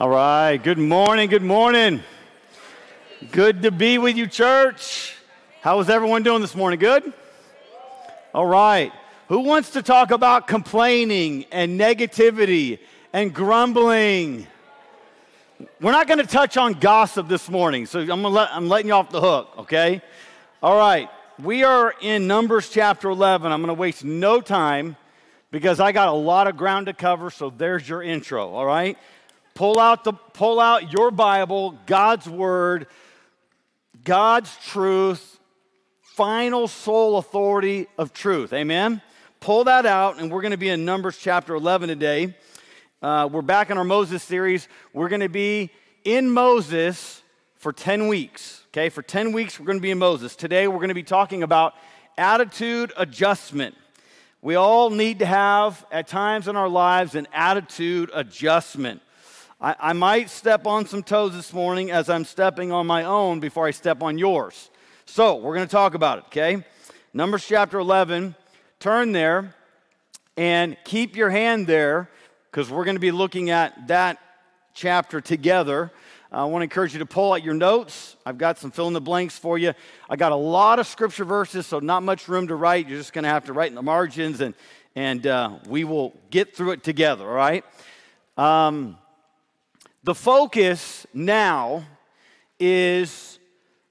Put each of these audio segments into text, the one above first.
All right, good morning, good morning. Good to be with you, church. How is everyone doing this morning? Good? All right. Who wants to talk about complaining and negativity and grumbling? We're not going to touch on gossip this morning, so I'm, going let, I'm letting you off the hook, okay? All right. We are in Numbers chapter 11. I'm going to waste no time because I got a lot of ground to cover, so there's your intro, all right? Pull out, the, pull out your Bible, God's Word, God's truth, final sole authority of truth. Amen? Pull that out, and we're going to be in Numbers chapter 11 today. Uh, we're back in our Moses series. We're going to be in Moses for 10 weeks. Okay, for 10 weeks, we're going to be in Moses. Today, we're going to be talking about attitude adjustment. We all need to have, at times in our lives, an attitude adjustment. I, I might step on some toes this morning as I'm stepping on my own before I step on yours. So, we're going to talk about it, okay? Numbers chapter 11. Turn there and keep your hand there because we're going to be looking at that chapter together. I want to encourage you to pull out your notes. I've got some fill in the blanks for you. I got a lot of scripture verses, so not much room to write. You're just going to have to write in the margins, and, and uh, we will get through it together, all right? Um, the focus now is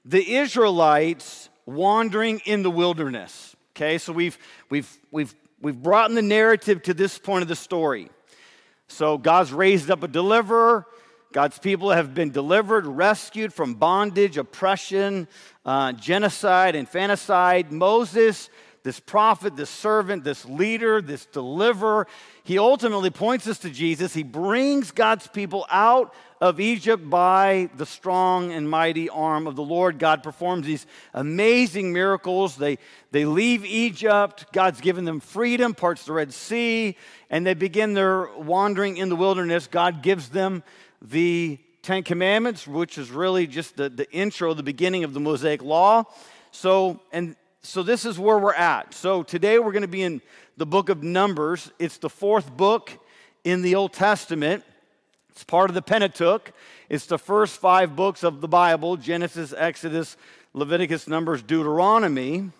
the Israelites wandering in the wilderness. Okay, so we've, we've, we've, we've brought in the narrative to this point of the story. So God's raised up a deliverer. God's people have been delivered, rescued from bondage, oppression, uh, genocide, infanticide. Moses this prophet, this servant, this leader, this deliverer. He ultimately points us to Jesus. He brings God's people out of Egypt by the strong and mighty arm of the Lord. God performs these amazing miracles. They, they leave Egypt. God's given them freedom, parts the Red Sea, and they begin their wandering in the wilderness. God gives them the Ten Commandments, which is really just the, the intro, the beginning of the Mosaic Law. So, and so this is where we're at. So today we're going to be in the book of Numbers. It's the fourth book in the Old Testament. It's part of the Pentateuch. It's the first five books of the Bible Genesis, Exodus, Leviticus, Numbers, Deuteronomy.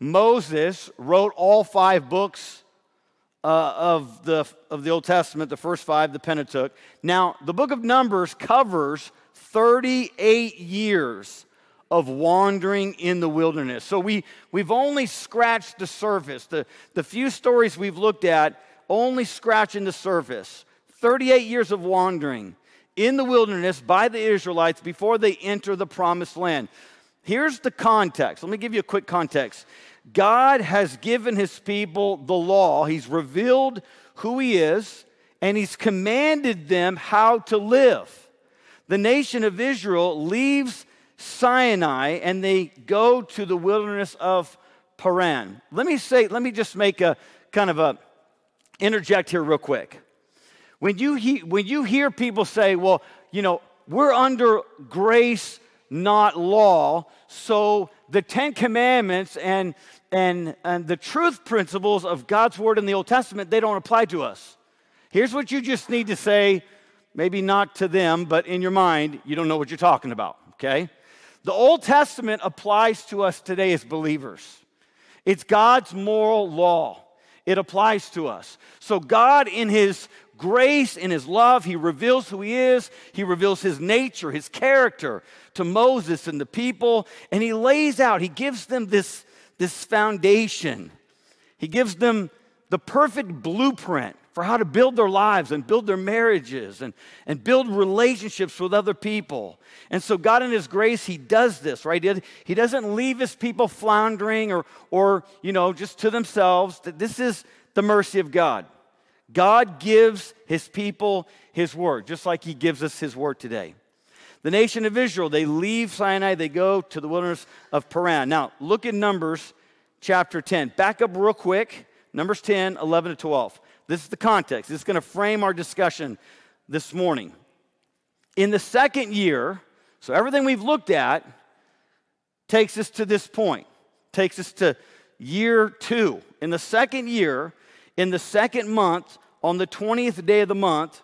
Moses wrote all five books uh, of, the, of the Old Testament, the first five, the Pentateuch. Now, the book of Numbers covers 38 years of wandering in the wilderness. So we, we've only scratched the surface. The, the few stories we've looked at only scratching the surface. 38 years of wandering in the wilderness by the Israelites before they enter the promised land. Here's the context. Let me give you a quick context. God has given his people the law, he's revealed who he is, and he's commanded them how to live. The nation of Israel leaves Sinai and they go to the wilderness of Paran. Let me say, let me just make a kind of a interject here real quick. When you, he, when you hear people say, well, you know, we're under grace, not law, so the Ten Commandments and, and, and the truth principles of God's Word in the Old Testament, they don't apply to us. Here's what you just need to say, maybe not to them, but in your mind, you don't know what you're talking about, okay? The Old Testament applies to us today as believers. It's God's moral law. It applies to us. So, God, in His grace, in His love, He reveals who He is. He reveals His nature, His character to Moses and the people. And He lays out, He gives them this, this foundation. He gives them the perfect blueprint for how to build their lives and build their marriages and, and build relationships with other people. And so, God, in His grace, He does this, right? He doesn't leave His people floundering or, or you know, just to themselves. This is the mercy of God. God gives His people His word, just like He gives us His word today. The nation of Israel, they leave Sinai, they go to the wilderness of Paran. Now, look in Numbers chapter 10. Back up real quick. Numbers 10, 11 to 12. This is the context. This is going to frame our discussion this morning. In the second year, so everything we've looked at takes us to this point, takes us to year two. In the second year, in the second month, on the 20th day of the month,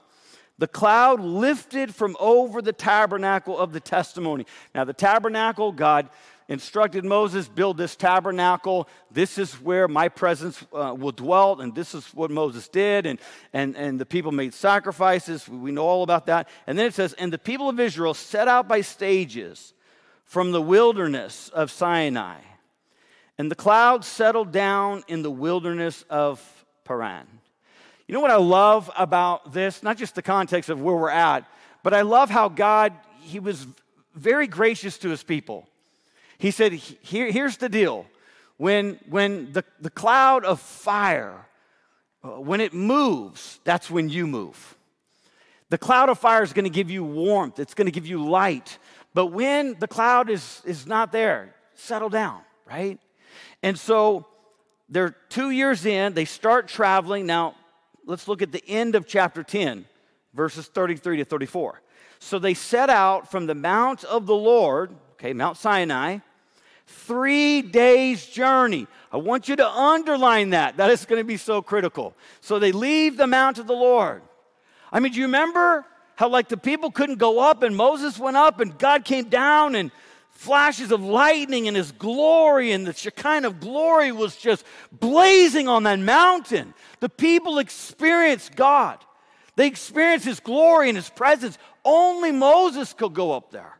the cloud lifted from over the tabernacle of the testimony. Now, the tabernacle, God instructed Moses, build this tabernacle. This is where my presence uh, will dwell, and this is what Moses did. And, and, and the people made sacrifices. We know all about that. And then it says, and the people of Israel set out by stages from the wilderness of Sinai. And the cloud settled down in the wilderness of Paran. You know what I love about this? Not just the context of where we're at, but I love how God, He was very gracious to His people. He said, Here, Here's the deal. When, when the, the cloud of fire, uh, when it moves, that's when you move. The cloud of fire is going to give you warmth, it's going to give you light. But when the cloud is, is not there, settle down, right? And so they're two years in, they start traveling. Now, let's look at the end of chapter 10, verses 33 to 34. So they set out from the mount of the Lord, okay, Mount Sinai, three days' journey. I want you to underline that. That is going to be so critical. So they leave the mount of the Lord. I mean, do you remember how, like, the people couldn't go up and Moses went up and God came down and flashes of lightning and his glory and the Shekinah of glory was just blazing on that mountain. The people experienced God. They experienced his glory and his presence. Only Moses could go up there.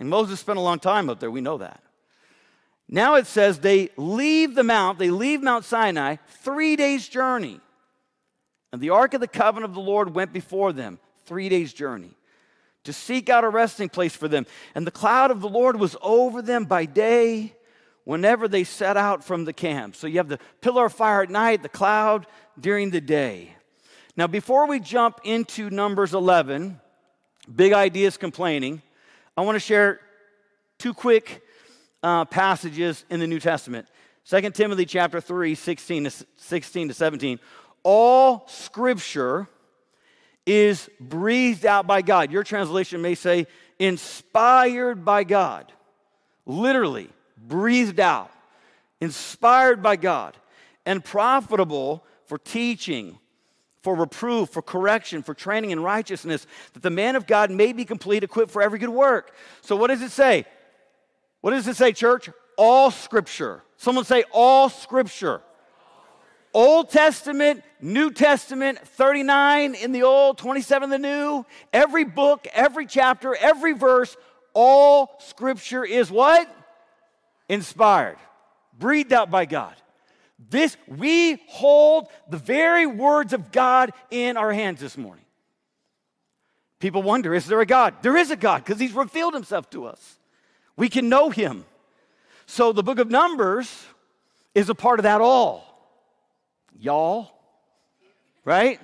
And Moses spent a long time up there, we know that. Now it says they leave the mount, they leave Mount Sinai, three days' journey. And the ark of the covenant of the Lord went before them, three days' journey to seek out a resting place for them. And the cloud of the Lord was over them by day whenever they set out from the camp. So you have the pillar of fire at night, the cloud during the day. Now, before we jump into Numbers 11, big ideas complaining, I want to share two quick uh, passages in the New Testament. 2 Timothy chapter 3, 16 to, 16 to 17. All scripture is breathed out by God. Your translation may say inspired by God. Literally, breathed out, inspired by God, and profitable for teaching, for reproof, for correction, for training in righteousness, that the man of God may be complete, equipped for every good work. So, what does it say? What does it say, church? All scripture. Someone say, all scripture. Old Testament, New Testament, 39 in the Old, 27 in the New. Every book, every chapter, every verse, all scripture is what? Inspired, breathed out by God. This, we hold the very words of God in our hands this morning. People wonder, is there a God? There is a God because He's revealed Himself to us. We can know Him. So the book of Numbers is a part of that all y'all. Right?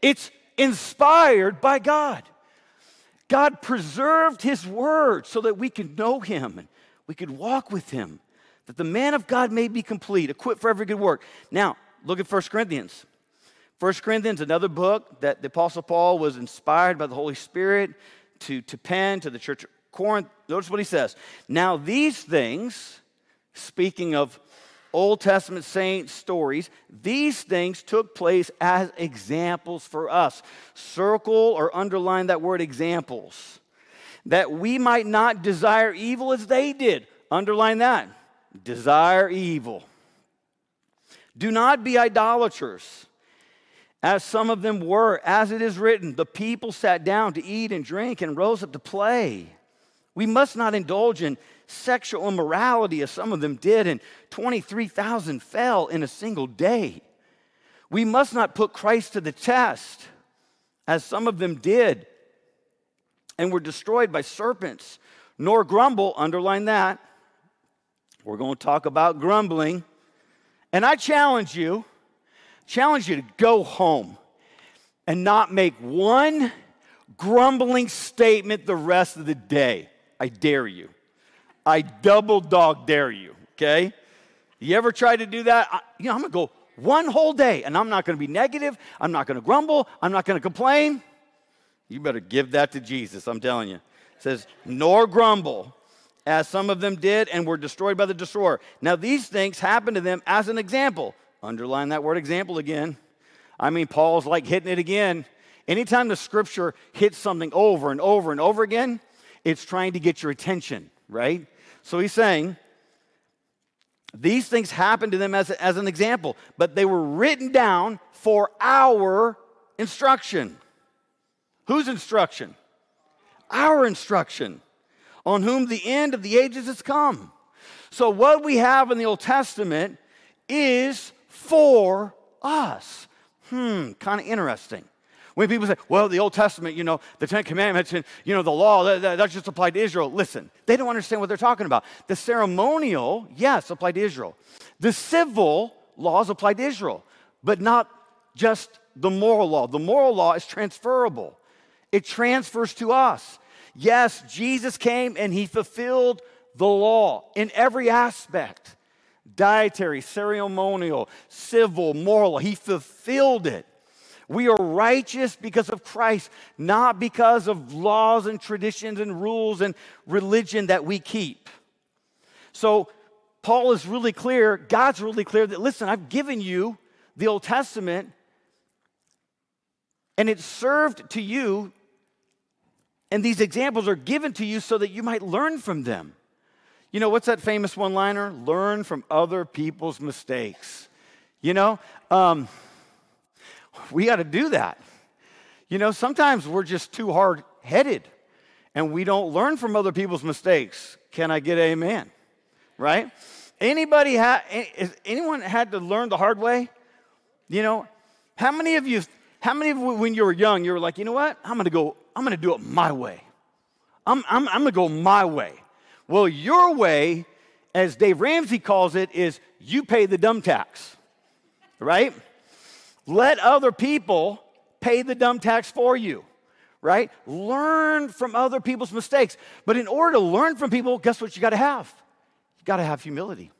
It's inspired by God. God preserved His word so that we could know Him and we could walk with Him, that the man of God may be complete, equipped for every good work. Now, look at 1 Corinthians. 1 Corinthians, another book that the Apostle Paul was inspired by the Holy Spirit to, to pen to the church Corinth. Notice what he says. Now, these things, speaking of Old Testament saint stories, these things took place as examples for us. Circle or underline that word examples. That we might not desire evil as they did. Underline that. Desire evil. Do not be idolaters, as some of them were. As it is written, the people sat down to eat and drink and rose up to play. We must not indulge in sexual immorality, as some of them did, and 23,000 fell in a single day. We must not put Christ to the test, as some of them did, and were destroyed by serpents, nor grumble, underline that. We're going to talk about grumbling. And I challenge you, challenge you to go home and not make one grumbling statement the rest of the day. I dare you. I double dog dare you, okay? You ever try to do that? I, you know, I'm gonna go one whole day and I'm not gonna be negative. I'm not gonna grumble. I'm not gonna complain. You better give that to Jesus, I'm telling you. It says, nor grumble, as some of them did and were destroyed by the destroyer. Now, these things happened to them as an example. Underline that word example again. I mean, Paul's like hitting it again. anytime the scripture hits something over and over and over again, it's trying to get your attention, right? So he's saying, these things happened to them as, as an example, but they were written down for our instruction. Whose instruction? Our instruction, on whom the end of the ages has come. So, what we have in the Old Testament is for us. Hmm, kind of interesting. When people say, well, the Old Testament, you know, the Ten Commandments and, you know, the law, that, that, just applied to Israel. Listen, they don't understand what they're talking about. The ceremonial, yes, applied to Israel. The civil laws apply to Israel, but not just the moral law. The moral law is transferable, it transfers to us. Yes, Jesus came and he fulfilled the law in every aspect dietary, ceremonial, civil, moral. He fulfilled it. We are righteous because of Christ, not because of laws and traditions and rules and religion that we keep. So, Paul is really clear, God's really clear that, listen, I've given you the Old Testament, and it served to you, and these examples are given to you so that you might learn from them. You know, what's that famous one liner? Learn from other people's mistakes. You know, um, we got to do that. You know, sometimes we're just too hard headed and we don't learn from other people's mistakes. Can I get amen? Right? Anybody had anyone had to learn the hard way? You know, how many of you how many of when you were young you were like, "You know what? I'm going to go I'm going to do it my way. I'm I'm I'm going to go my way." Well, your way as Dave Ramsey calls it is you pay the dumb tax. Right? Let other people pay the dumb tax for you, right? Learn from other people's mistakes. But in order to learn from people, guess what you got to have? You got to have humility.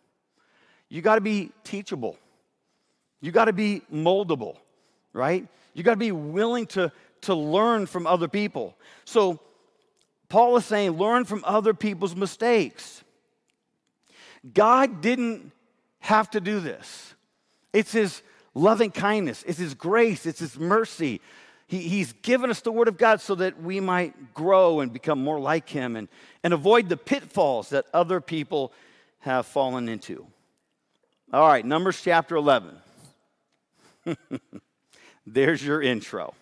You got to be teachable. You got to be moldable, right? You got to be willing to, to learn from other people. So, Paul is saying, learn from other people's mistakes. God didn't have to do this. It's his loving kindness, it's His grace, it's His mercy. He, he's given us the Word of God so that we might grow and become more like Him and, and avoid the pitfalls that other people have fallen into. All right, Numbers chapter 11. There's your intro.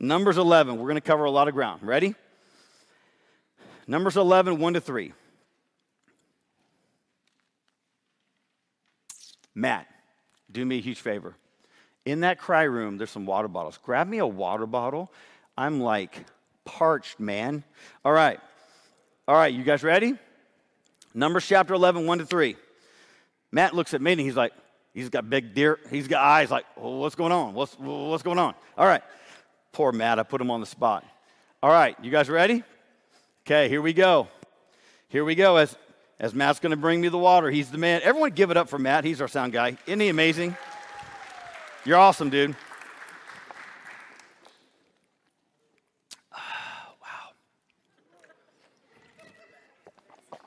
Numbers 11, we're going to cover a lot of ground. Ready? Numbers 11, 1 to 3. Matt, do me a huge favor. In that cry room, there's some water bottles. Grab me a water bottle. I'm like parched, man. All right. All right, you guys ready? Numbers chapter 11, 1 to 3. Matt looks at me and he's like, he's got big deer, he's got eyes like, well, what's going on? What's, what's going on? All right. Poor Matt, I put him on the spot. All right, you guys ready? Okay, here we go. Here we go. As as Matt's going to bring me the water. He's the man. Everyone give it up for Matt. He's our sound guy. Isn't he amazing? You're awesome, dude. wow.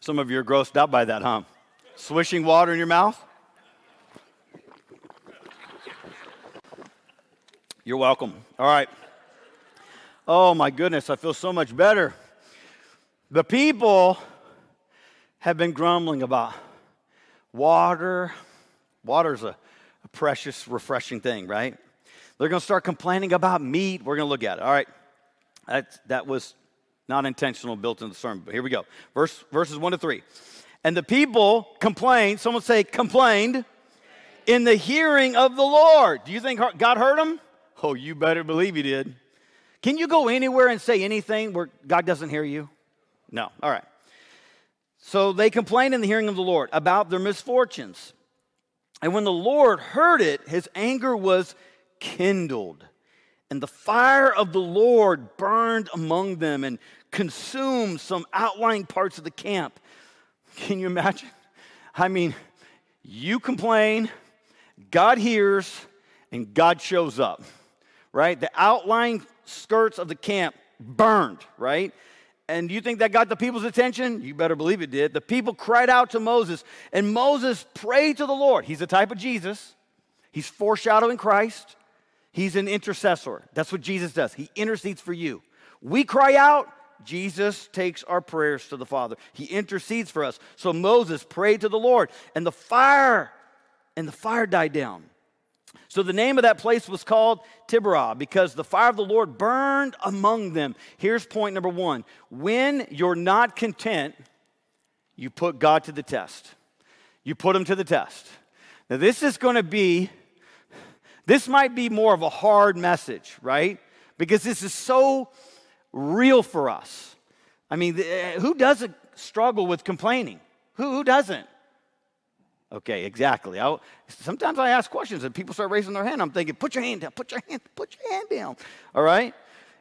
Some of you are grossed out by that, huh? Swishing water in your mouth? You're welcome. All right. Oh my goodness, I feel so much better. The people have been grumbling about water. Water's a, a precious, refreshing thing, right? They're going to start complaining about meat. We're going to look at it. All right. That, that was not intentional, built in the sermon. But here we go. Verse, verses 1 to 3. And the people complained, someone say, complained in the hearing of the Lord. Do you think God heard them? Oh, you better believe He did. Can you go anywhere and say anything where God doesn't hear you? No. All right. So they complained in the hearing of the Lord about their misfortunes. And when the Lord heard it, his anger was kindled. And the fire of the Lord burned among them and consumed some outlying parts of the camp. Can you imagine? I mean, you complain, God hears, and God shows up, right? The outlying skirts of the camp burned, right? And you think that got the people's attention? You better believe it did. The people cried out to Moses, and Moses prayed to the Lord. He's a type of Jesus. He's foreshadowing Christ. He's an intercessor. That's what Jesus does. He intercedes for you. We cry out, Jesus takes our prayers to the Father. He intercedes for us. So Moses prayed to the Lord, and the fire, and the fire died down. So the name of that place was called Taberah because the fire of the Lord burned among them. Here's point number one when you're not content, you put God to the test. You put him to the test. Now, this is going to be, this might be more of a hard message, right? Because this is so real for us. I mean, eh, who doesn't struggle with complaining? Who, who doesn't? Okay, exactly. I, sometimes I ask questions and people start raising their hand. I'm thinking, put your hand down, put your hand, put your hand down. All right?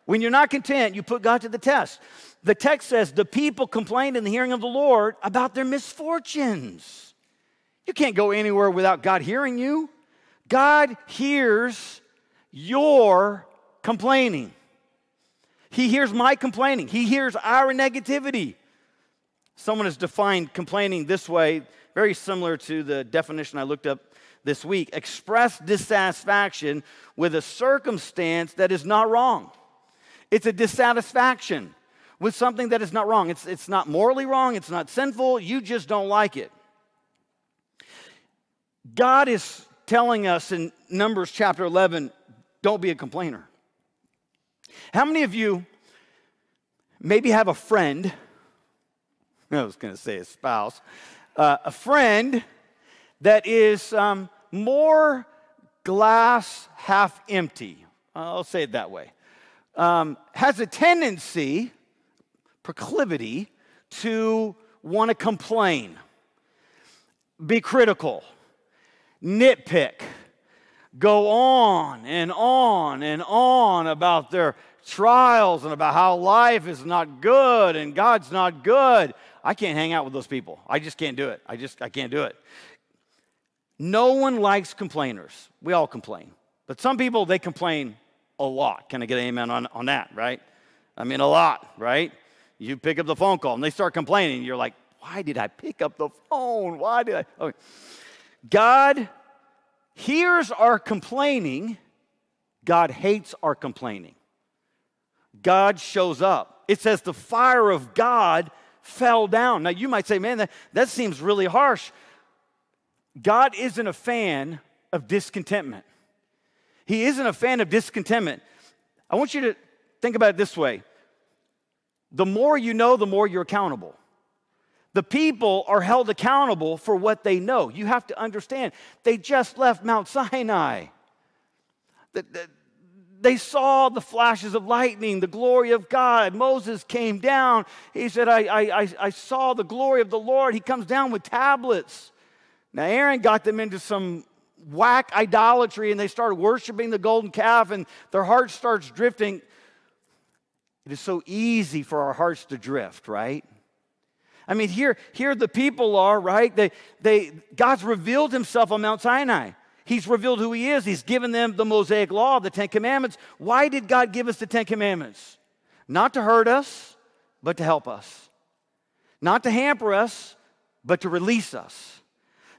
When you're not content, you put God to the test. The text says, the people complained in the hearing of the Lord about their misfortunes. You can't go anywhere without God hearing you. God hears your complaining. He hears my complaining. He hears our negativity. Someone has defined complaining this way very similar to the definition I looked up this week express dissatisfaction with a circumstance that is not wrong. It's a dissatisfaction with something that is not wrong. It's, it's not morally wrong, it's not sinful, you just don't like it. God is telling us in Numbers chapter 11 don't be a complainer. How many of you maybe have a friend? I was going to say a spouse uh, a friend that is um, more glass half empty. I'll say it that way. Um, has a tendency, proclivity, to want to complain, be critical, nitpick, go on and on and on about their trials and about how life is not good and God's not good. I can't hang out with those people. I just can't do it. I just I can't do it. No one likes complainers. We all complain. But some people they complain a lot. Can I get an amen on, on that, right? I mean a lot, right? You pick up the phone call and they start complaining. You're like, why did I pick up the phone? Why did I? Okay. God hears our complaining. God hates our complaining. God shows up. It says the fire of God fell down. Now, you might say, man, that, that seems really harsh. God isn't a fan of discontentment. He isn't a fan of discontentment. I want you to think about it this way the more you know, the more you're accountable. The people are held accountable for what they know. You have to understand, they just left Mount Sinai. The, the, they saw the flashes of lightning, the glory of God. Moses came down. He said, I, I, I saw the glory of the Lord. He comes down with tablets. Now, Aaron got them into some whack idolatry and they started worshiping the golden calf and their heart starts drifting. It is so easy for our hearts to drift, right? I mean, here, here the people are, right? They, they, God's revealed himself on Mount Sinai. He's revealed who He is. He's given them the Mosaic Law, the Ten Commandments. Why did God give us the Ten Commandments? Not to hurt us, but to help us. Not to hamper us, but to release us.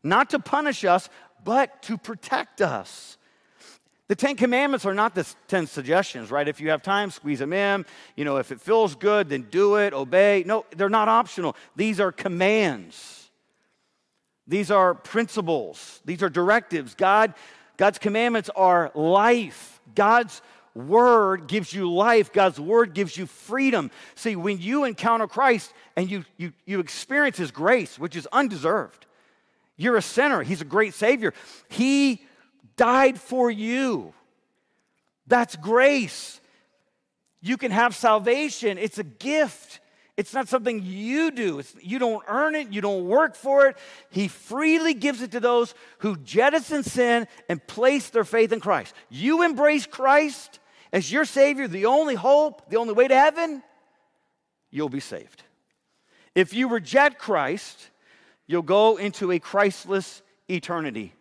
Not to punish us, but to protect us. The Ten Commandments are not the 10 suggestions, right? If you have time, squeeze them in. You know, if it feels good, then do it, obey. No, they're not optional. These are commands. These are principles, these are directives. God, God's commandments are life. God's word gives you life. God's word gives you freedom. See, when you encounter Christ and you, you, you experience his grace, which is undeserved, you're a sinner. He's a great Savior. He died for you. That's grace. You can have salvation, it's a gift. It's not something you do. It's, you don't earn it. You don't work for it. He freely gives it to those who jettison sin and place their faith in Christ. You embrace Christ as your Savior, the only hope, the only way to heaven, you'll be saved. If you reject Christ, you'll go into a Christless eternity,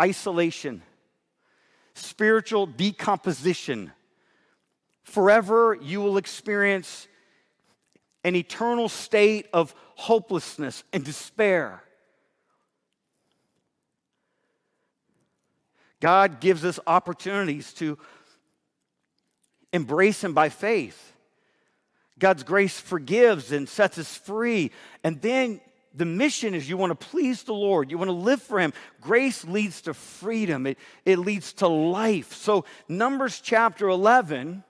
isolation, spiritual decomposition. Forever, you will experience an eternal state of hopelessness and despair. God gives us opportunities to embrace Him by faith. God's grace forgives and sets us free. And then the mission is you want to please the Lord, you want to live for Him. Grace leads to freedom, it, it leads to life. So, Numbers chapter 11,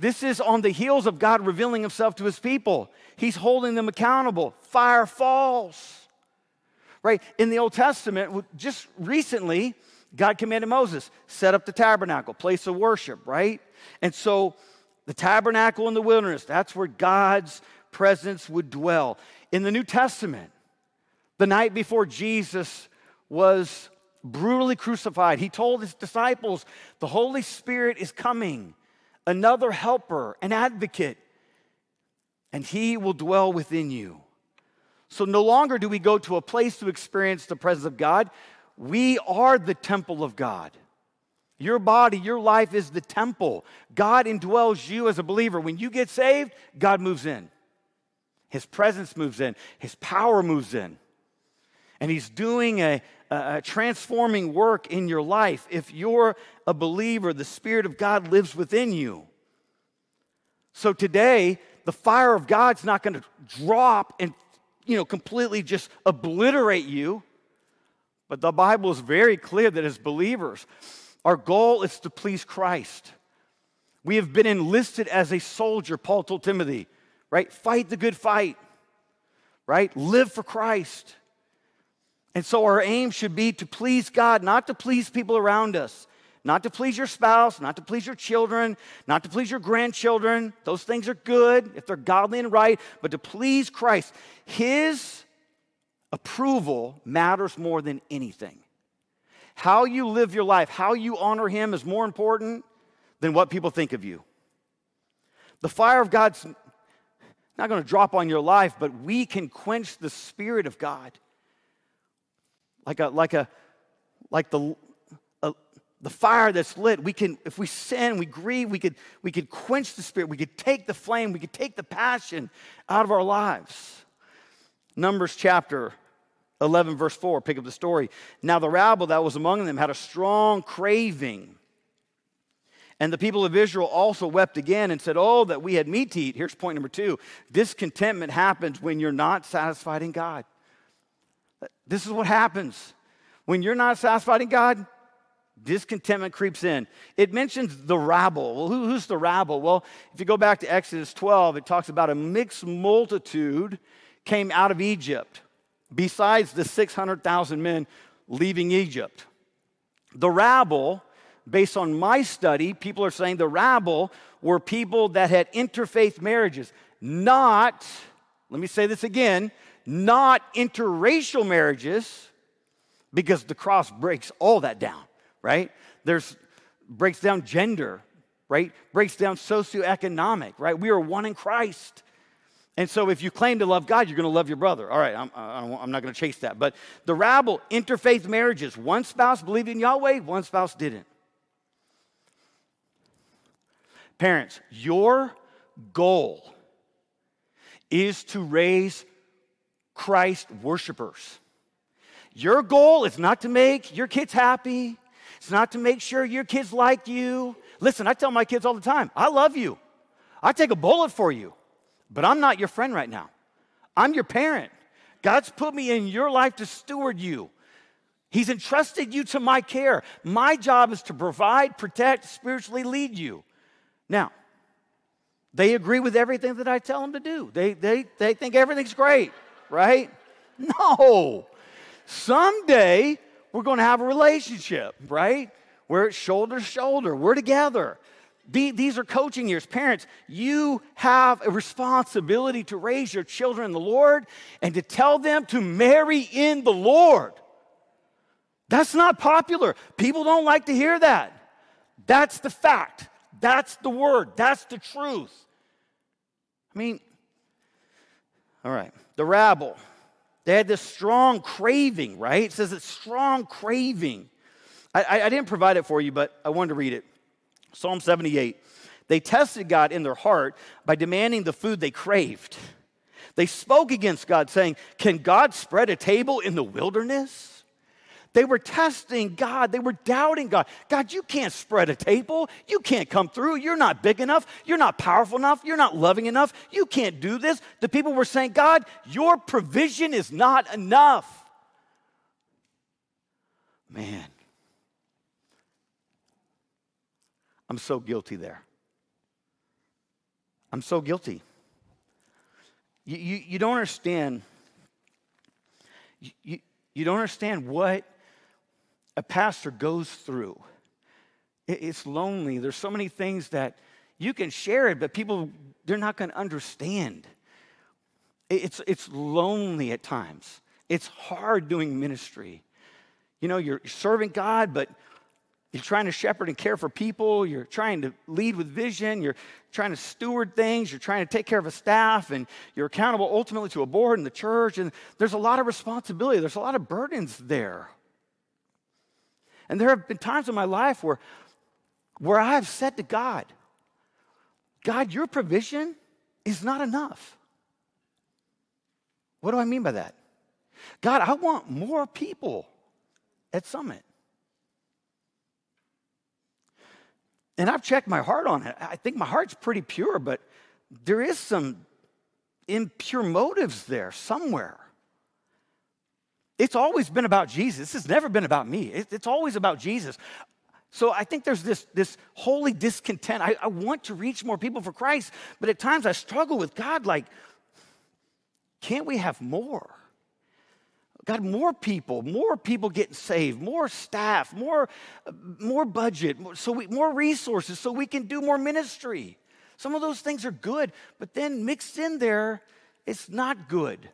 this is on the heels of God revealing Himself to His people. He's holding them accountable. Fire falls. Right? In the Old Testament, just recently, God commanded Moses, set up the tabernacle, place of worship, right? And so the tabernacle in the wilderness, that's where God's presence would dwell. In the New Testament, the night before Jesus was brutally crucified, he told his disciples, The Holy Spirit is coming, another helper, an advocate, and he will dwell within you. So no longer do we go to a place to experience the presence of God. We are the temple of God. Your body, your life is the temple. God indwells you as a believer. When you get saved, God moves in. His presence moves in, His power moves in. And He's doing a, a, transforming work in your life. If you're a believer, the Spirit of God lives within you. So today, the fire of God's not going to drop and you know completely just obliterate you. But the Bible is very clear that as believers, our goal is to please Christ. We have been enlisted as a soldier, Paul told Timothy, right? Fight the good fight, right? Live for Christ. And so our aim should be to please God, not to please people around us, not to please your spouse, not to please your children, not to please your grandchildren. Those things are good if they're godly and right, but to please Christ. His Approval matters more than anything. How you live your life, how you honor Him is more important than what people think of you. The fire of God's not going to drop on your life, but we can quench the Spirit of God. Like a, like a, like the, a, the fire that's lit. We can, if we sin, we grieve, we could, we could quench the Spirit. We could take the flame, we could take the passion out of our lives. Numbers chapter 11, verse 4, pick up the story. Now the rabble that was among them had a strong craving. And the people of Israel also wept again and said, Oh, that we had meat to eat. Here's point number two discontentment happens when you're not satisfied in God. This is what happens. When you're not satisfied in God, discontentment creeps in. It mentions the rabble. Well, who, who's the rabble? Well, if you go back to Exodus 12, it talks about a mixed multitude came out of Egypt besides the 600,000 men leaving Egypt. The rabble, based on my study, people are saying the rabble were people that had interfaith marriages, not, let me say this again, not interracial marriages, because the cross breaks all that down, right? There's breaks down gender, right? Breaks down socioeconomic, right? We are one in Christ. And so, if you claim to love God, you're going to love your brother. All right, I'm, I'm not going to chase that. But the rabble, interfaith marriages, one spouse believed in Yahweh, one spouse didn't. Parents, your goal is to raise Christ worshipers. Your goal is not to make your kids happy, it's not to make sure your kids like you. Listen, I tell my kids all the time I love you, I take a bullet for you. But I'm not your friend right now. I'm your parent. God's put me in your life to steward you. He's entrusted you to my care. My job is to provide, protect, spiritually lead you. Now, they agree with everything that I tell them to do. They, they, they think everything's great, right? No. Someday we're going to have a relationship, right? Where it's shoulder to shoulder. We're together. These are coaching years. Parents, you have a responsibility to raise your children in the Lord and to tell them to marry in the Lord. That's not popular. People don't like to hear that. That's the fact. That's the word. That's the truth. I mean, all right, the rabble, they had this strong craving, right? It says it's strong craving. I, I, I didn't provide it for you, but I wanted to read it. Psalm 78. They tested God in their heart by demanding the food they craved. They spoke against God, saying, Can God spread a table in the wilderness? They were testing God. They were doubting God. God, you can't spread a table. You can't come through. You're not big enough. You're not powerful enough. You're not loving enough. You can't do this. The people were saying, God, your provision is not enough. Man, I'm so guilty there. I'm so guilty. You, you, you don't understand. You, you, you don't understand what a pastor goes through. It's lonely. There's so many things that you can share it, but people, they're not going to understand. It's, it's lonely at times. It's hard doing ministry. You know, you're serving God, but you're trying to shepherd and care for people. You're trying to lead with vision. You're trying to steward things. You're trying to take care of a staff. And you're accountable ultimately to a board and the church. And there's a lot of responsibility, there's a lot of burdens there. And there have been times in my life where, where I've said to God, God, your provision is not enough. What do I mean by that? God, I want more people at Summit. And I've checked my heart on it. I think my heart's pretty pure, but there is some impure motives there somewhere. It's always been about Jesus. It's never been about me. It's always about Jesus. So I think there's this, this holy discontent. I, I want to reach more people for Christ, but at times I struggle with God like, can't we have more? God, more people, more people getting saved, more staff, more, more budget, so we, more resources so we can do more ministry. Some of those things are good, but then mixed in there, it's not good.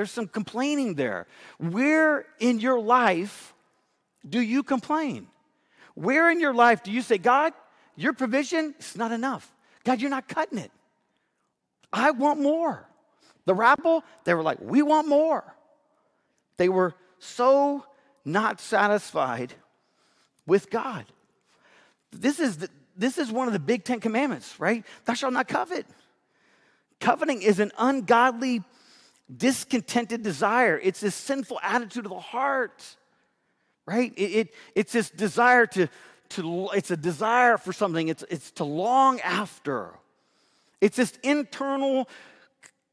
There's some complaining there. Where in your life do you complain? Where in your life do you say, God, your provision is not enough? God, you're not cutting it. I want more. The rabble, they were like, we want more. They were so not satisfied with God. This is, the, this is one of the big Ten Commandments, right? Thou shalt not covet. Coveting is an ungodly discontented desire. It's this sinful attitude of the heart, right? It, it, it's this desire to, to, it's a desire for something, it's, it's to long after. It's this internal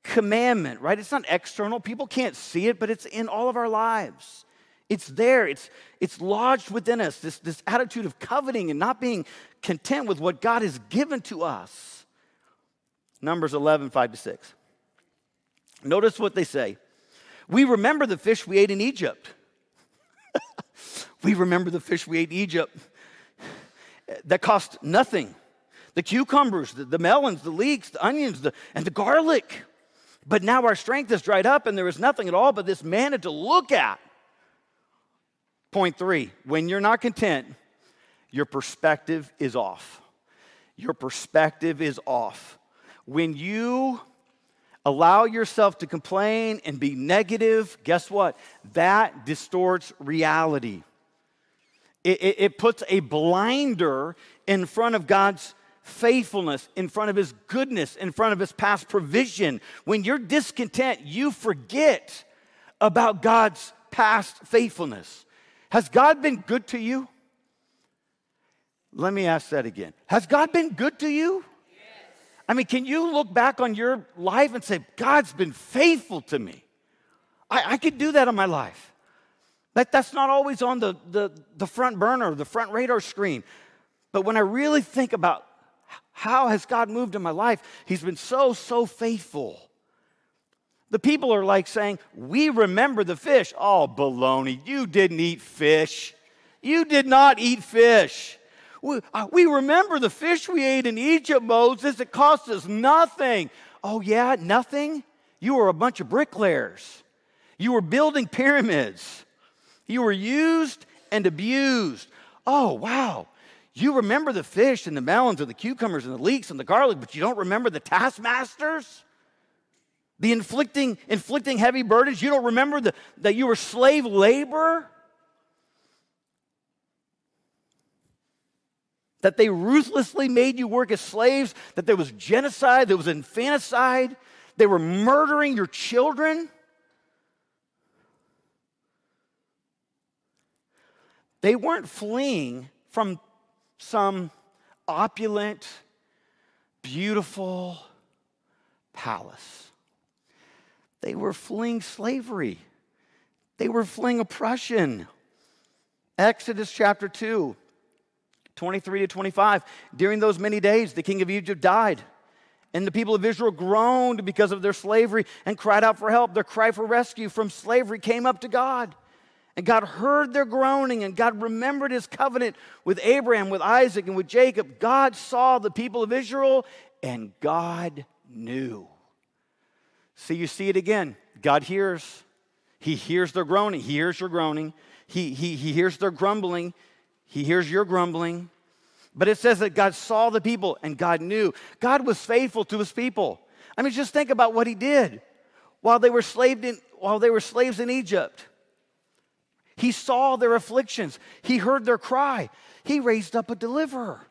commandment, right? It's not external. People can't see it, but it's in all of our lives. It's there, it's, it's lodged within us, this, this attitude of coveting and not being content with what God has given to us. Numbers 11, 5 to 6. Notice what they say. We remember the fish we ate in Egypt. we remember the fish we ate in Egypt that cost nothing. The cucumbers, the, the melons, the leeks, the onions, the, and the garlic. But now our strength is dried up and there is nothing at all but this manna to look at. Point three when you're not content, your perspective is off. Your perspective is off. When you allow yourself to complain and be negative, guess what? That distorts reality. It, it, it, puts a blinder in front of God's faithfulness, in front of His goodness, in front of His past provision. When you're discontent, you forget about God's past faithfulness. Has God been good to you? Let me ask that again. Has God been good to you? I mean, can you look back on your life and say, God's been faithful to me? I, I could do that in my life. But that's not always on the, the, the front burner, the front radar screen. But when I really think about how has God moved in my life, He's been so, so faithful. The people are like saying, We remember the fish. Oh, baloney, you didn't eat fish. You did not eat fish. We, uh, we remember the fish we ate in Egypt, Moses. It cost us nothing. Oh, yeah, nothing? You were a bunch of bricklayers. You were building pyramids. You were used and abused. Oh, wow. You remember the fish and the melons and the cucumbers and the leeks and the garlic, but you don't remember the taskmasters? The inflicting, inflicting heavy burdens? You don't remember the, that you were slave labor? That they ruthlessly made you work as slaves, that there was genocide, there was infanticide, they were murdering your children. they weren't fleeing from some opulent, beautiful palace. They were fleeing slavery, they were fleeing oppression. Exodus chapter 2, 23 to 25. During those many days, the king of Egypt died. And the people of Israel groaned because of their slavery and cried out for help. Their cry for rescue from slavery came up to God. And God heard their groaning, and God remembered his covenant with Abraham, with Isaac, and with Jacob. God saw the people of Israel, and God knew. See, you see it again. God hears. He hears their groaning. He hears your groaning. He, he, he hears their grumbling. He hears your grumbling. But it says that God saw the people and God knew. God was faithful to his people. I mean, just think about what he did while they were, slaved in, while they were slaves in Egypt. He saw their afflictions. He heard their cry. He raised up a deliverer.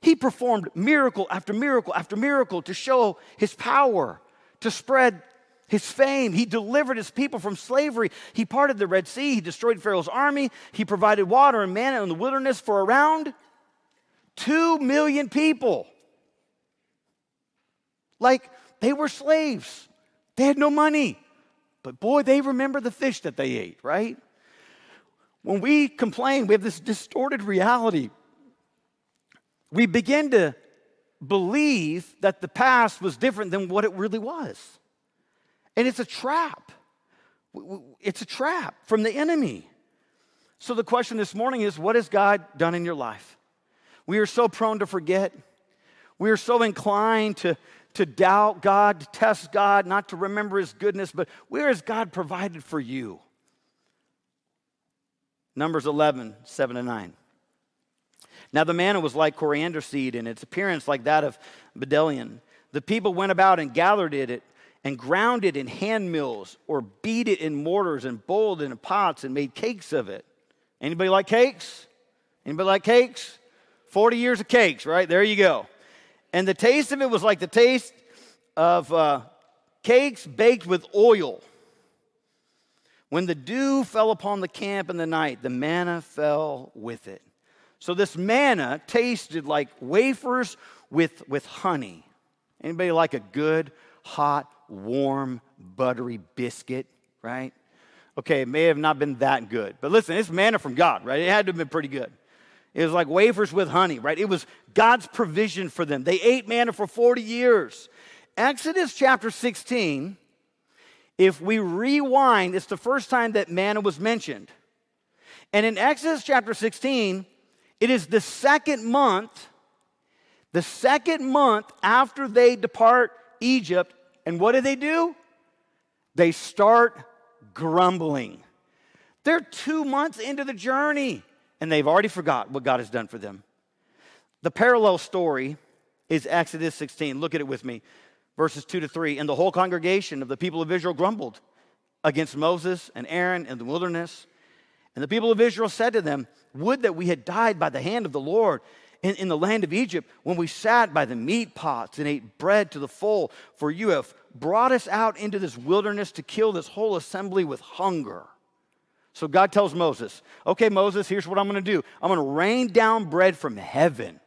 He performed miracle after miracle after miracle to show his power, to spread his fame. He delivered his people from slavery. He parted the Red Sea. He destroyed Pharaoh's army. He provided water and manna in the wilderness for around two million people. Like they were slaves, they had no money. But boy, they remember the fish that they ate, right? When we complain, we have this distorted reality. We begin to believe that the past was different than what it really was. And it's a trap. It's a trap from the enemy. So the question this morning is what has God done in your life? We are so prone to forget. We are so inclined to, to doubt God, to test God, not to remember His goodness, but where has God provided for you? Numbers 11, 7 and 9. Now the manna was like coriander seed, and its appearance like that of bdellium. The people went about and gathered it and ground it in hand mills, or beat it in mortars and boiled it in pots and made cakes of it. Anybody like cakes? Anybody like cakes? 40 years of cakes, right? There you go. And the taste of it was like the taste of uh, cakes baked with oil. When the dew fell upon the camp in the night, the manna fell with it. So this manna tasted like wafers with, with honey. Anybody like a good, hot, warm, buttery biscuit, right? Okay, it may have not been that good. But listen, it's manna from God, right? It had to have been pretty good. It was like wafers with honey, right? It was God's provision for them. They ate manna for 40 years. Exodus chapter 16 if we rewind, it's the first time that manna was mentioned. And in Exodus chapter 16, it is the second month, the second month after they depart Egypt. And what do they do? They start grumbling. They're two months into the journey and they've already forgot what God has done for them. The parallel story is Exodus 16. Look at it with me verses 2 to 3. And the whole congregation of the people of Israel grumbled against Moses and Aaron in the wilderness. And the people of Israel said to them, Would that we had died by the hand of the Lord in, in, the land of Egypt when we sat by the meat pots and ate bread to the full, for you have brought us out into this wilderness to kill this whole assembly with hunger. So God tells Moses, Okay, Moses, here's what I'm gonna do I'm gonna rain down bread from heaven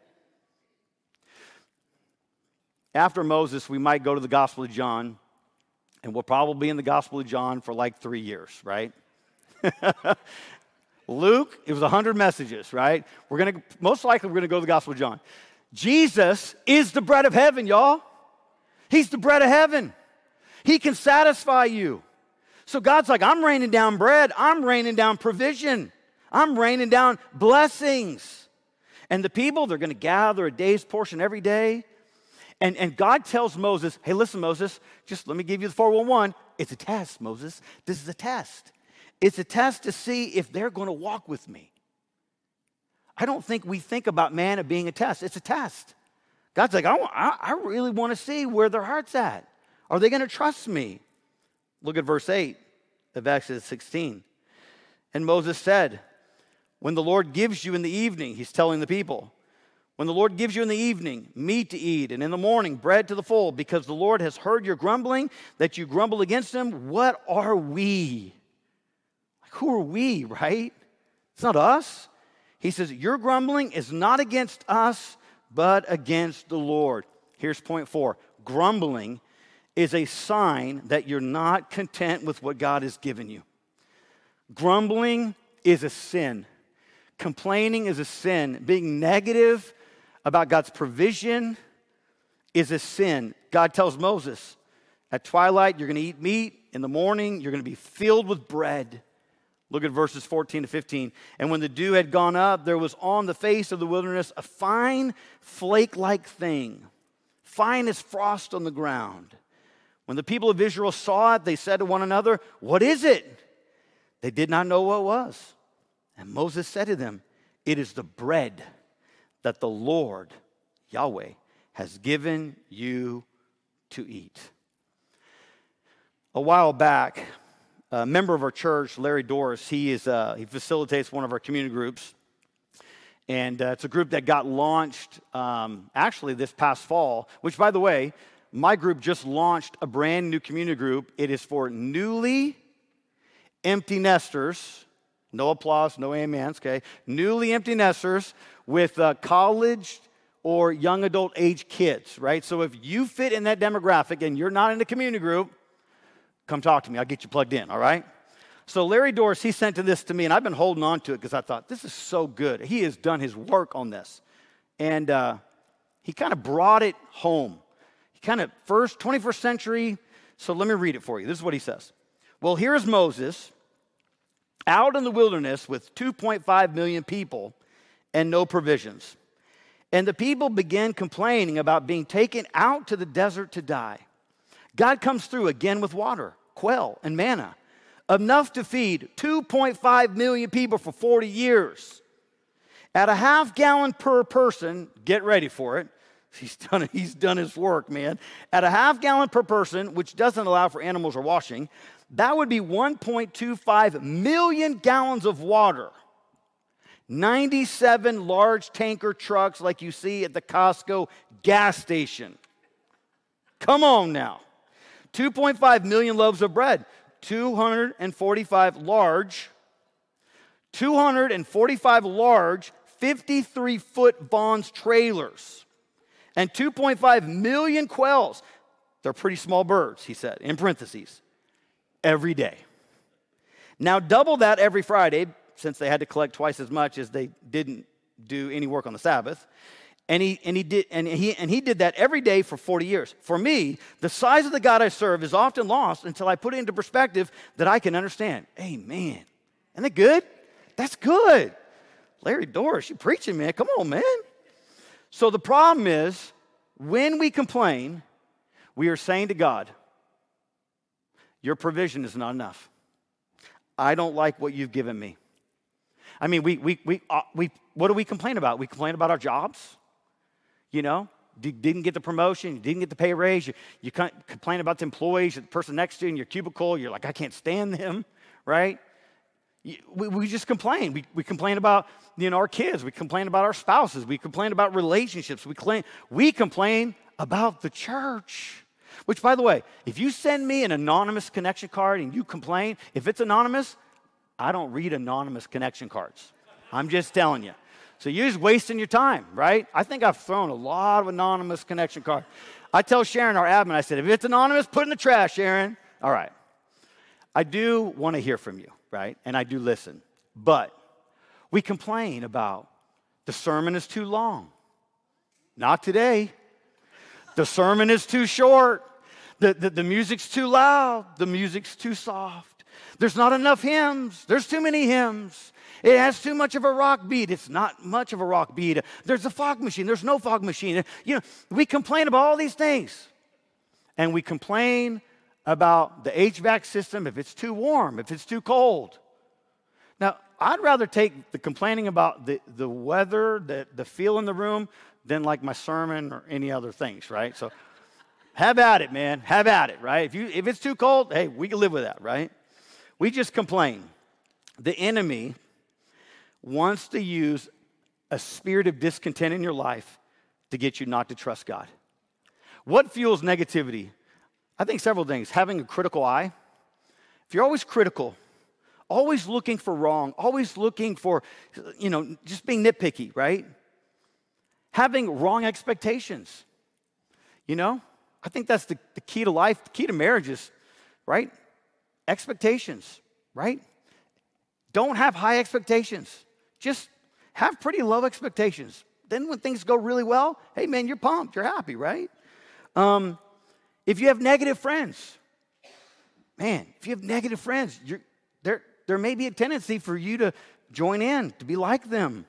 after Moses, we might go to the Gospel of John, and we'll probably be in the Gospel of John for like three years, right? Luke, it was 100 messages, right? We're going to, most likely, we're going to go to the Gospel of John. Jesus is the bread of heaven, y'all. He's the bread of heaven. He can satisfy you. So God's like, I'm raining down bread, I'm raining down provision, I'm raining down blessings. And the people, they're going to gather a day's portion every day. And, and God tells Moses, hey, listen, Moses, just let me give you the 411. It's a test, Moses. This is a test. It's a test to see if they're going to walk with me. I don't think we think about manna being a test. It's a test. God's like, I, I, I really want to see where their heart's at. Are they going to trust me? Look at verse 8 of Exodus 16. And Moses said, When the Lord gives you in the evening, he's telling the people, when the Lord gives you in the evening meat to eat, and in the morning bread to the full, because the Lord has heard your grumbling, that you grumble against him, what are we? Like, who are we, right? It's not us. He says, Your grumbling is not against us, but against the Lord. Here's point four grumbling is a sign that you're not content with what God has given you. Grumbling is a sin. Complaining is a sin. Being negative about God's provision is a sin. God tells Moses, at twilight, you're going to eat meat. In the morning, you're going to be filled with bread. Look at verses 14 to 15. And when the dew had gone up, there was on the face of the wilderness a fine flake like thing, fine as frost on the ground. When the people of Israel saw it, they said to one another, What is it? They did not know what it was. And Moses said to them, It is the bread that the Lord, Yahweh, has given you to eat. A while back, a member of our church, Larry Doris, he, is, uh, he facilitates one of our community groups. And uh, it's a group that got launched um, actually this past fall, which, by the way, my group just launched a brand new community group. It is for newly empty nesters. No applause, no amens, okay? Newly empty nesters with uh, college or young adult age kids, right? So if you fit in that demographic and you're not in the community group, come talk to me. I'll get you plugged in, all right? So Larry Doris, he sent this to me, and I've been holding on to it because I thought this is so good. He has done his work on this, and uh, he kind of brought it home He kind of first 21st century. So let me read it for you. This is what he says. Well, here's Moses out in the wilderness with 2.5 million people and no provisions. And the people begin complaining about being taken out to the desert to die. God comes through again with water, quail, and manna, enough to feed 2.5 million people for 40 years. At a half gallon per person, get ready for it, He's done, he's done his work, man. At a half gallon per person, which doesn't allow for animals or washing, that would be 1.25 million gallons of water. 97 large tanker trucks like you see at the Costco gas station. Come on now. 2.5 million loaves of bread, 245 large, 245 large 53 foot Vaughn's trailers and 2.5 million quails. They're pretty small birds, he said, in parentheses, every day. Now, double that every Friday, since they had to collect twice as much as they didn't do any work on the Sabbath. And he, and, he did, and, he, and he did that every day for 40 years. For me, the size of the God I serve is often lost until I put it into perspective that I can understand. Amen. Isn't that good? That's good. Larry Doris, you preaching, man. Come on, man. So the problem is when we complain, we are saying to God, Your provision is not enough. I don't like what you've given me. I mean, we, we, we, uh, we, what do we complain about? We complain about our jobs, you know? Didn't get the promotion, didn't get the pay raise, you, you complain about the employees, the person next to you in your cubicle, you're like, I can't stand them, right? We, we just complain. We, we complain about you know, our kids. We complain about our spouses. We complain about relationships. We, claim, we complain about the church. Which, by the way, if you send me an anonymous connection card and you complain, if it's anonymous, I don't read anonymous connection cards. I'm just telling you. So you're just wasting your time, right? I think I've thrown a lot of anonymous connection cards. I tell Sharon, our admin, I said, if it's anonymous, put it in the trash, Sharon. All right. I do want to hear from you right? And I do listen. But we complain about the sermon is too long. Not today. The sermon is too short. The, the, the, music's too loud. The music's too soft. There's not enough hymns. There's too many hymns. It has too much of a rock beat. It's not much of a rock beat. There's a fog machine. There's no fog machine. You know, we complain about all these things. And we complain about the HVAC system if it's too warm, if it's too cold. Now, I'd rather take the complaining about the, the weather, the, the feel in the room, than like my sermon or any other things, right? So have at it, man. Have at it, right? If, you, if it's too cold, hey, we can live with that, right? We just complain. The enemy wants to use a spirit of discontent in your life to get you not to trust God. What fuels negativity? I think several things. Having a critical eye. If you're always critical, always looking for wrong, always looking for, you know, just being nitpicky, right? Having wrong expectations. You know, I think that's the, the key to life, the key to marriages, right? Expectations, right? Don't have high expectations. Just have pretty low expectations. Then when things go really well, hey man, you're pumped, you're happy, right? Um, if you have negative friends, man, if you have negative friends, there, there may be a tendency for you to join in, to be like them.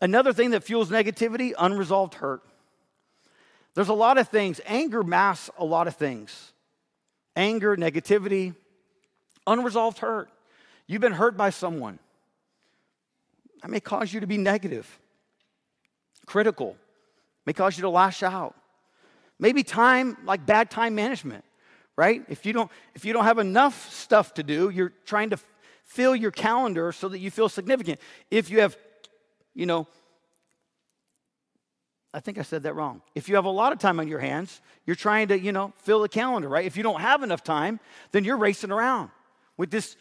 Another thing that fuels negativity unresolved hurt. There's a lot of things, anger masks a lot of things anger, negativity, unresolved hurt. You've been hurt by someone. That may cause you to be negative, critical, may cause you to lash out. Maybe time, like bad time management, right? If you don't, if you don't have enough stuff to do, you're trying to fill your calendar so that you feel significant. If you have, you know, I think I said that wrong. If you have a lot of time on your hands, you're trying to, you know, fill the calendar, right? If you don't have enough time, then you're racing around with this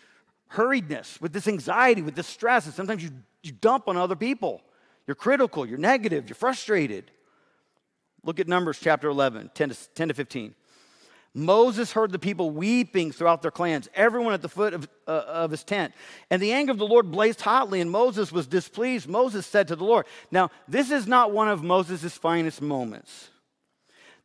hurriedness, with this anxiety, with this stress, and sometimes you, you dump on other people. You're critical, you're negative, you're frustrated. Look at Numbers chapter 11, 10 to, 10 to 15. Moses heard the people weeping throughout their clans, everyone at the foot of, uh, of his tent. And the anger of the Lord blazed hotly, and Moses was displeased. Moses said to the Lord, Now, this is not one of Moses' finest moments.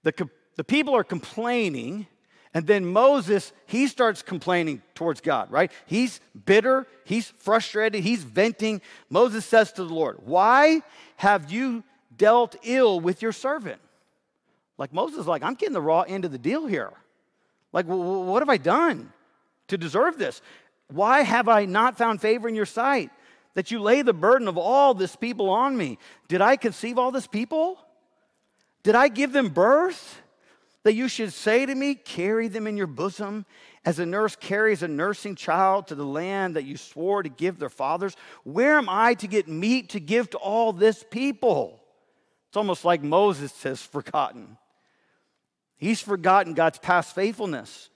The, the people are complaining, and then Moses, he starts complaining towards God, right? He's bitter, he's frustrated, he's venting. Moses says to the Lord, Why have you dealt ill with your servant? Like Moses like, I'm getting the raw end of the deal here. Like, what have I done to deserve this? Why have I not found favor in your sight that you lay the burden of all this people on me? Did I conceive all this people? Did I give them birth? That you should say to me, Carry them in your bosom, as a nurse carries a nursing child to the land that you swore to give their fathers. Where am I to get meat to give to all this people? It's almost like Moses has forgotten. He's forgotten God's past faithfulness.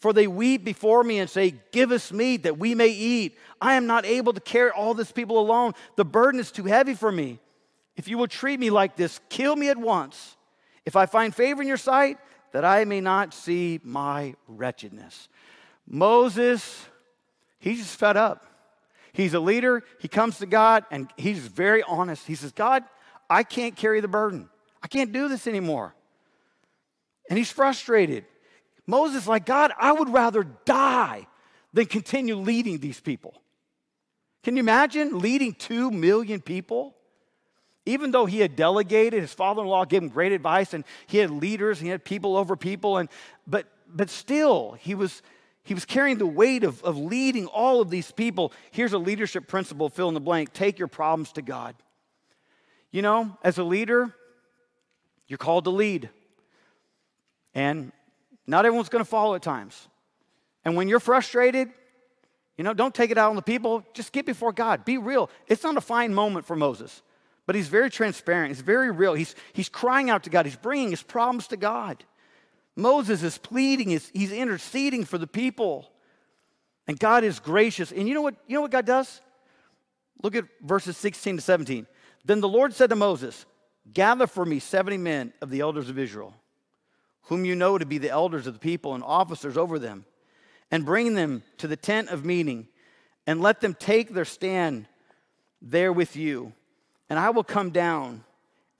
For they weep before me and say, Give us meat that we may eat. I am not able to carry all this people alone. The burden is too heavy for me. If you will treat me like this, kill me at once. If I find favor in your sight, that I may not see my wretchedness. Moses, he's just fed up. He's a leader. He comes to God and he's very honest. He says, God, I can't carry the burden. I can't do this anymore and he's frustrated. Moses, like, God, I would rather die than continue leading these people. Can you imagine leading two million people? Even though he had delegated, his father in law gave him great advice, and he had leaders, he had people over people, and, but, but still, he was, he was carrying the weight of, of leading all of these people. Here's a leadership principle fill in the blank take your problems to God. You know, as a leader, you're called to lead. And not everyone's going to follow at times. And when you're frustrated, you know, don't take it out on the people. Just get before God. Be real. It's not a fine moment for Moses, but he's very transparent. He's very real. He's, he's crying out to God. He's bringing his problems to God. Moses is pleading. He's, he's interceding for the people. And God is gracious. And you know what? You know what God does? Look at verses 16 to 17. Then the Lord said to Moses, Gather for me 70 men of the elders of Israel whom you know to be the elders of the people and officers over them, and bring them to the tent of meeting, and let them take their stand there with you. And I will come down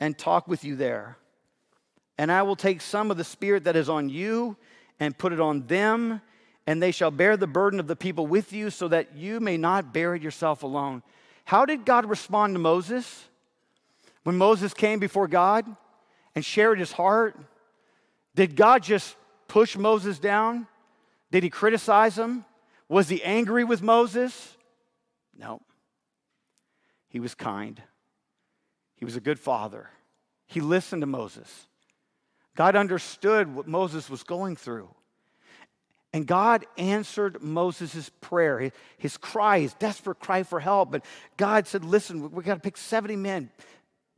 and talk with you there. And I will take some of the spirit that is on you and put it on them, and they shall bear the burden of the people with you, so that you may not bear it yourself alone. How did God respond to Moses? When Moses came before God and shared his heart, did God just push Moses down? Did he criticize him? Was he angry with Moses? No. He was kind. He was a good father. He listened to Moses. God understood what Moses was going through. And God answered Moses' prayer, his cry, his desperate cry for help. But God said, Listen, we got to pick 70 men,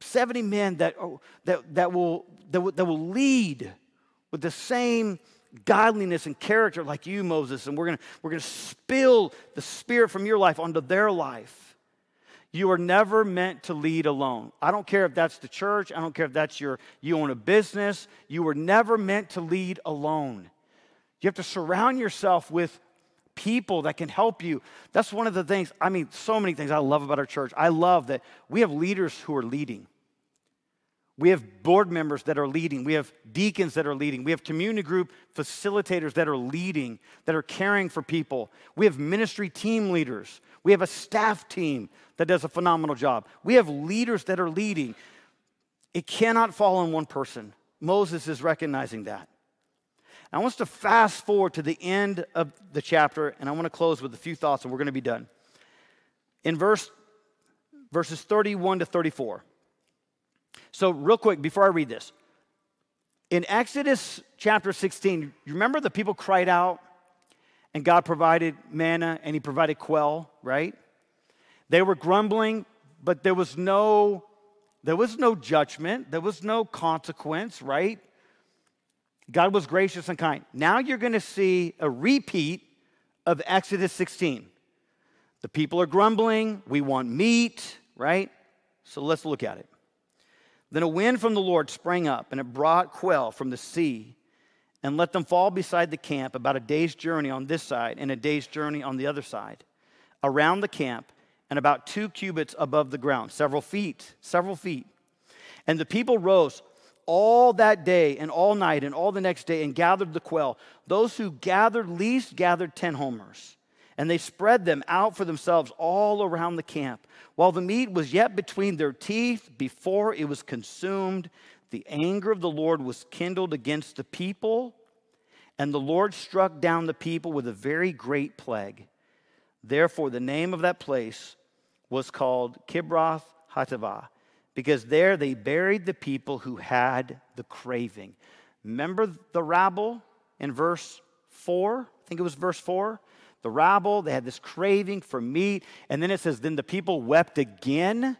70 men that, oh, that, that, will, that, will, that will lead with the same godliness and character like you, Moses, and we're gonna, we're gonna spill the spirit from your life onto their life. You are never meant to lead alone. I don't care if that's the church, I don't care if that's your you own a business. You were never meant to lead alone. You have to surround yourself with people that can help you. That's one of the things, I mean, so many things I love about our church. I love that we have leaders who are leading. We have board members that are leading. We have deacons that are leading. We have community group facilitators that are leading, that are caring for people. We have ministry team leaders. We have a staff team that does a phenomenal job. We have leaders that are leading. It cannot fall on one person. Moses is recognizing that. I want us to fast forward to the end of the chapter, and I want to close with a few thoughts, and we're going to be done. In verse, verses 31 to 34. So, real quick, before I read this, in Exodus chapter 16, you remember the people cried out and God provided manna and He provided quail, right? They were grumbling, but there was no there was no judgment, there was no consequence, right? God was gracious and kind. Now you're going to see a repeat of Exodus 16. The people are grumbling, we want meat, right? So let's look at it. Then a wind from the Lord sprang up, and it brought quail from the sea, and let them fall beside the camp about a day's journey on this side and a day's journey on the other side, around the camp, and about two cubits above the ground, several feet, several feet. And the people rose all that day and all night and all the next day and gathered the quail. Those who gathered least gathered ten homers and they spread them out for themselves all around the camp. While the meat was yet between their teeth before it was consumed, the anger of the Lord was kindled against the people, and the Lord struck down the people with a very great plague. Therefore, the name of that place was called Kibroth Hattaavah, because there they buried the people who had the craving. Remember the rabble in verse 4? I think it was verse 4 the rabble, they had this craving for meat. And then it says, then the people wept again,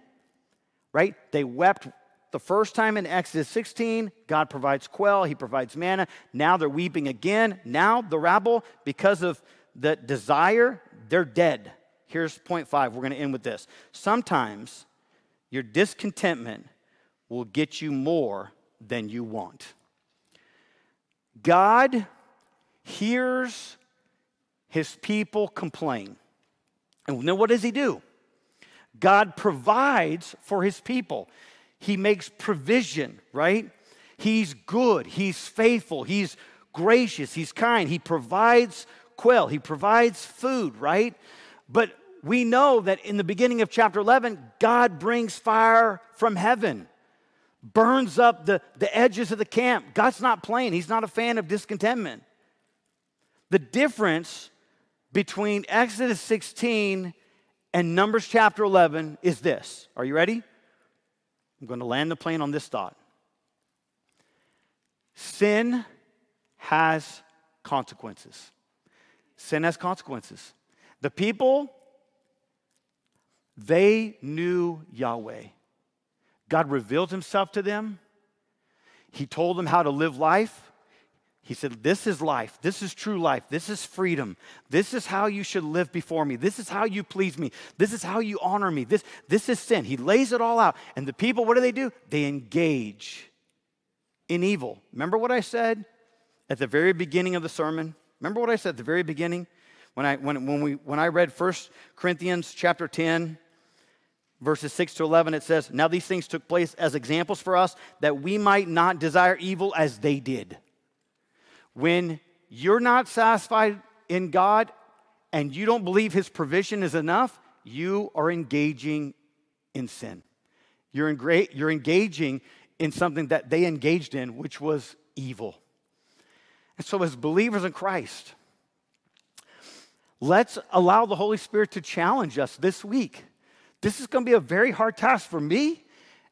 right? They wept the first time in Exodus 16. God provides quail, He provides manna. Now they're weeping again. Now the rabble, because of the desire, they're dead. Here's point five. We're going to end with this. Sometimes your discontentment will get you more than you want. God hears his people complain. And then what does he do? God provides for his people. He makes provision, right? He's good, he's faithful, he's gracious, he's kind. He provides quail, he provides food, right? But we know that in the beginning of chapter 11, God brings fire from heaven, burns up the, the edges of the camp. God's not playing, he's not a fan of discontentment. The difference between Exodus 16 and Numbers chapter 11 is this. Are you ready? I'm going to land the plane on this thought. Sin has consequences. Sin has consequences. The people, they knew Yahweh. God revealed himself to them. He told them how to live life. He said, This is life. This is true life. This is freedom. This is how you should live before me. This is how you please me. This is how you honor me. This, this is sin. He lays it all out. And the people, what do they do? They engage in evil. Remember what I said at the very beginning of the sermon? Remember what I said at the very beginning? When I, when, when we, when I read 1 Corinthians chapter 10, verses 6 to 11, it says, Now these things took place as examples for us that we might not desire evil as they did. When you're not satisfied in God and you don't believe His provision is enough, you are engaging in sin. You're, you're engaging in something that they engaged in, which was evil. And so, as believers in Christ, let's allow the Holy Spirit to challenge us this week. This is going to be a very hard task for me,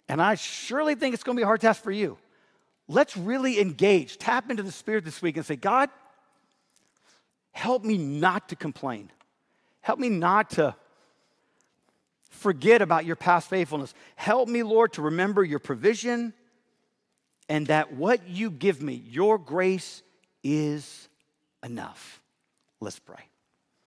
and I surely think it's going to be a hard task for you let's really engage, tap into the Spirit this week and say, God, help me not to complain. Help me not to forget about your past faithfulness. Help me, Lord, to remember your provision and that what you give me, your grace, is enough. Let's pray.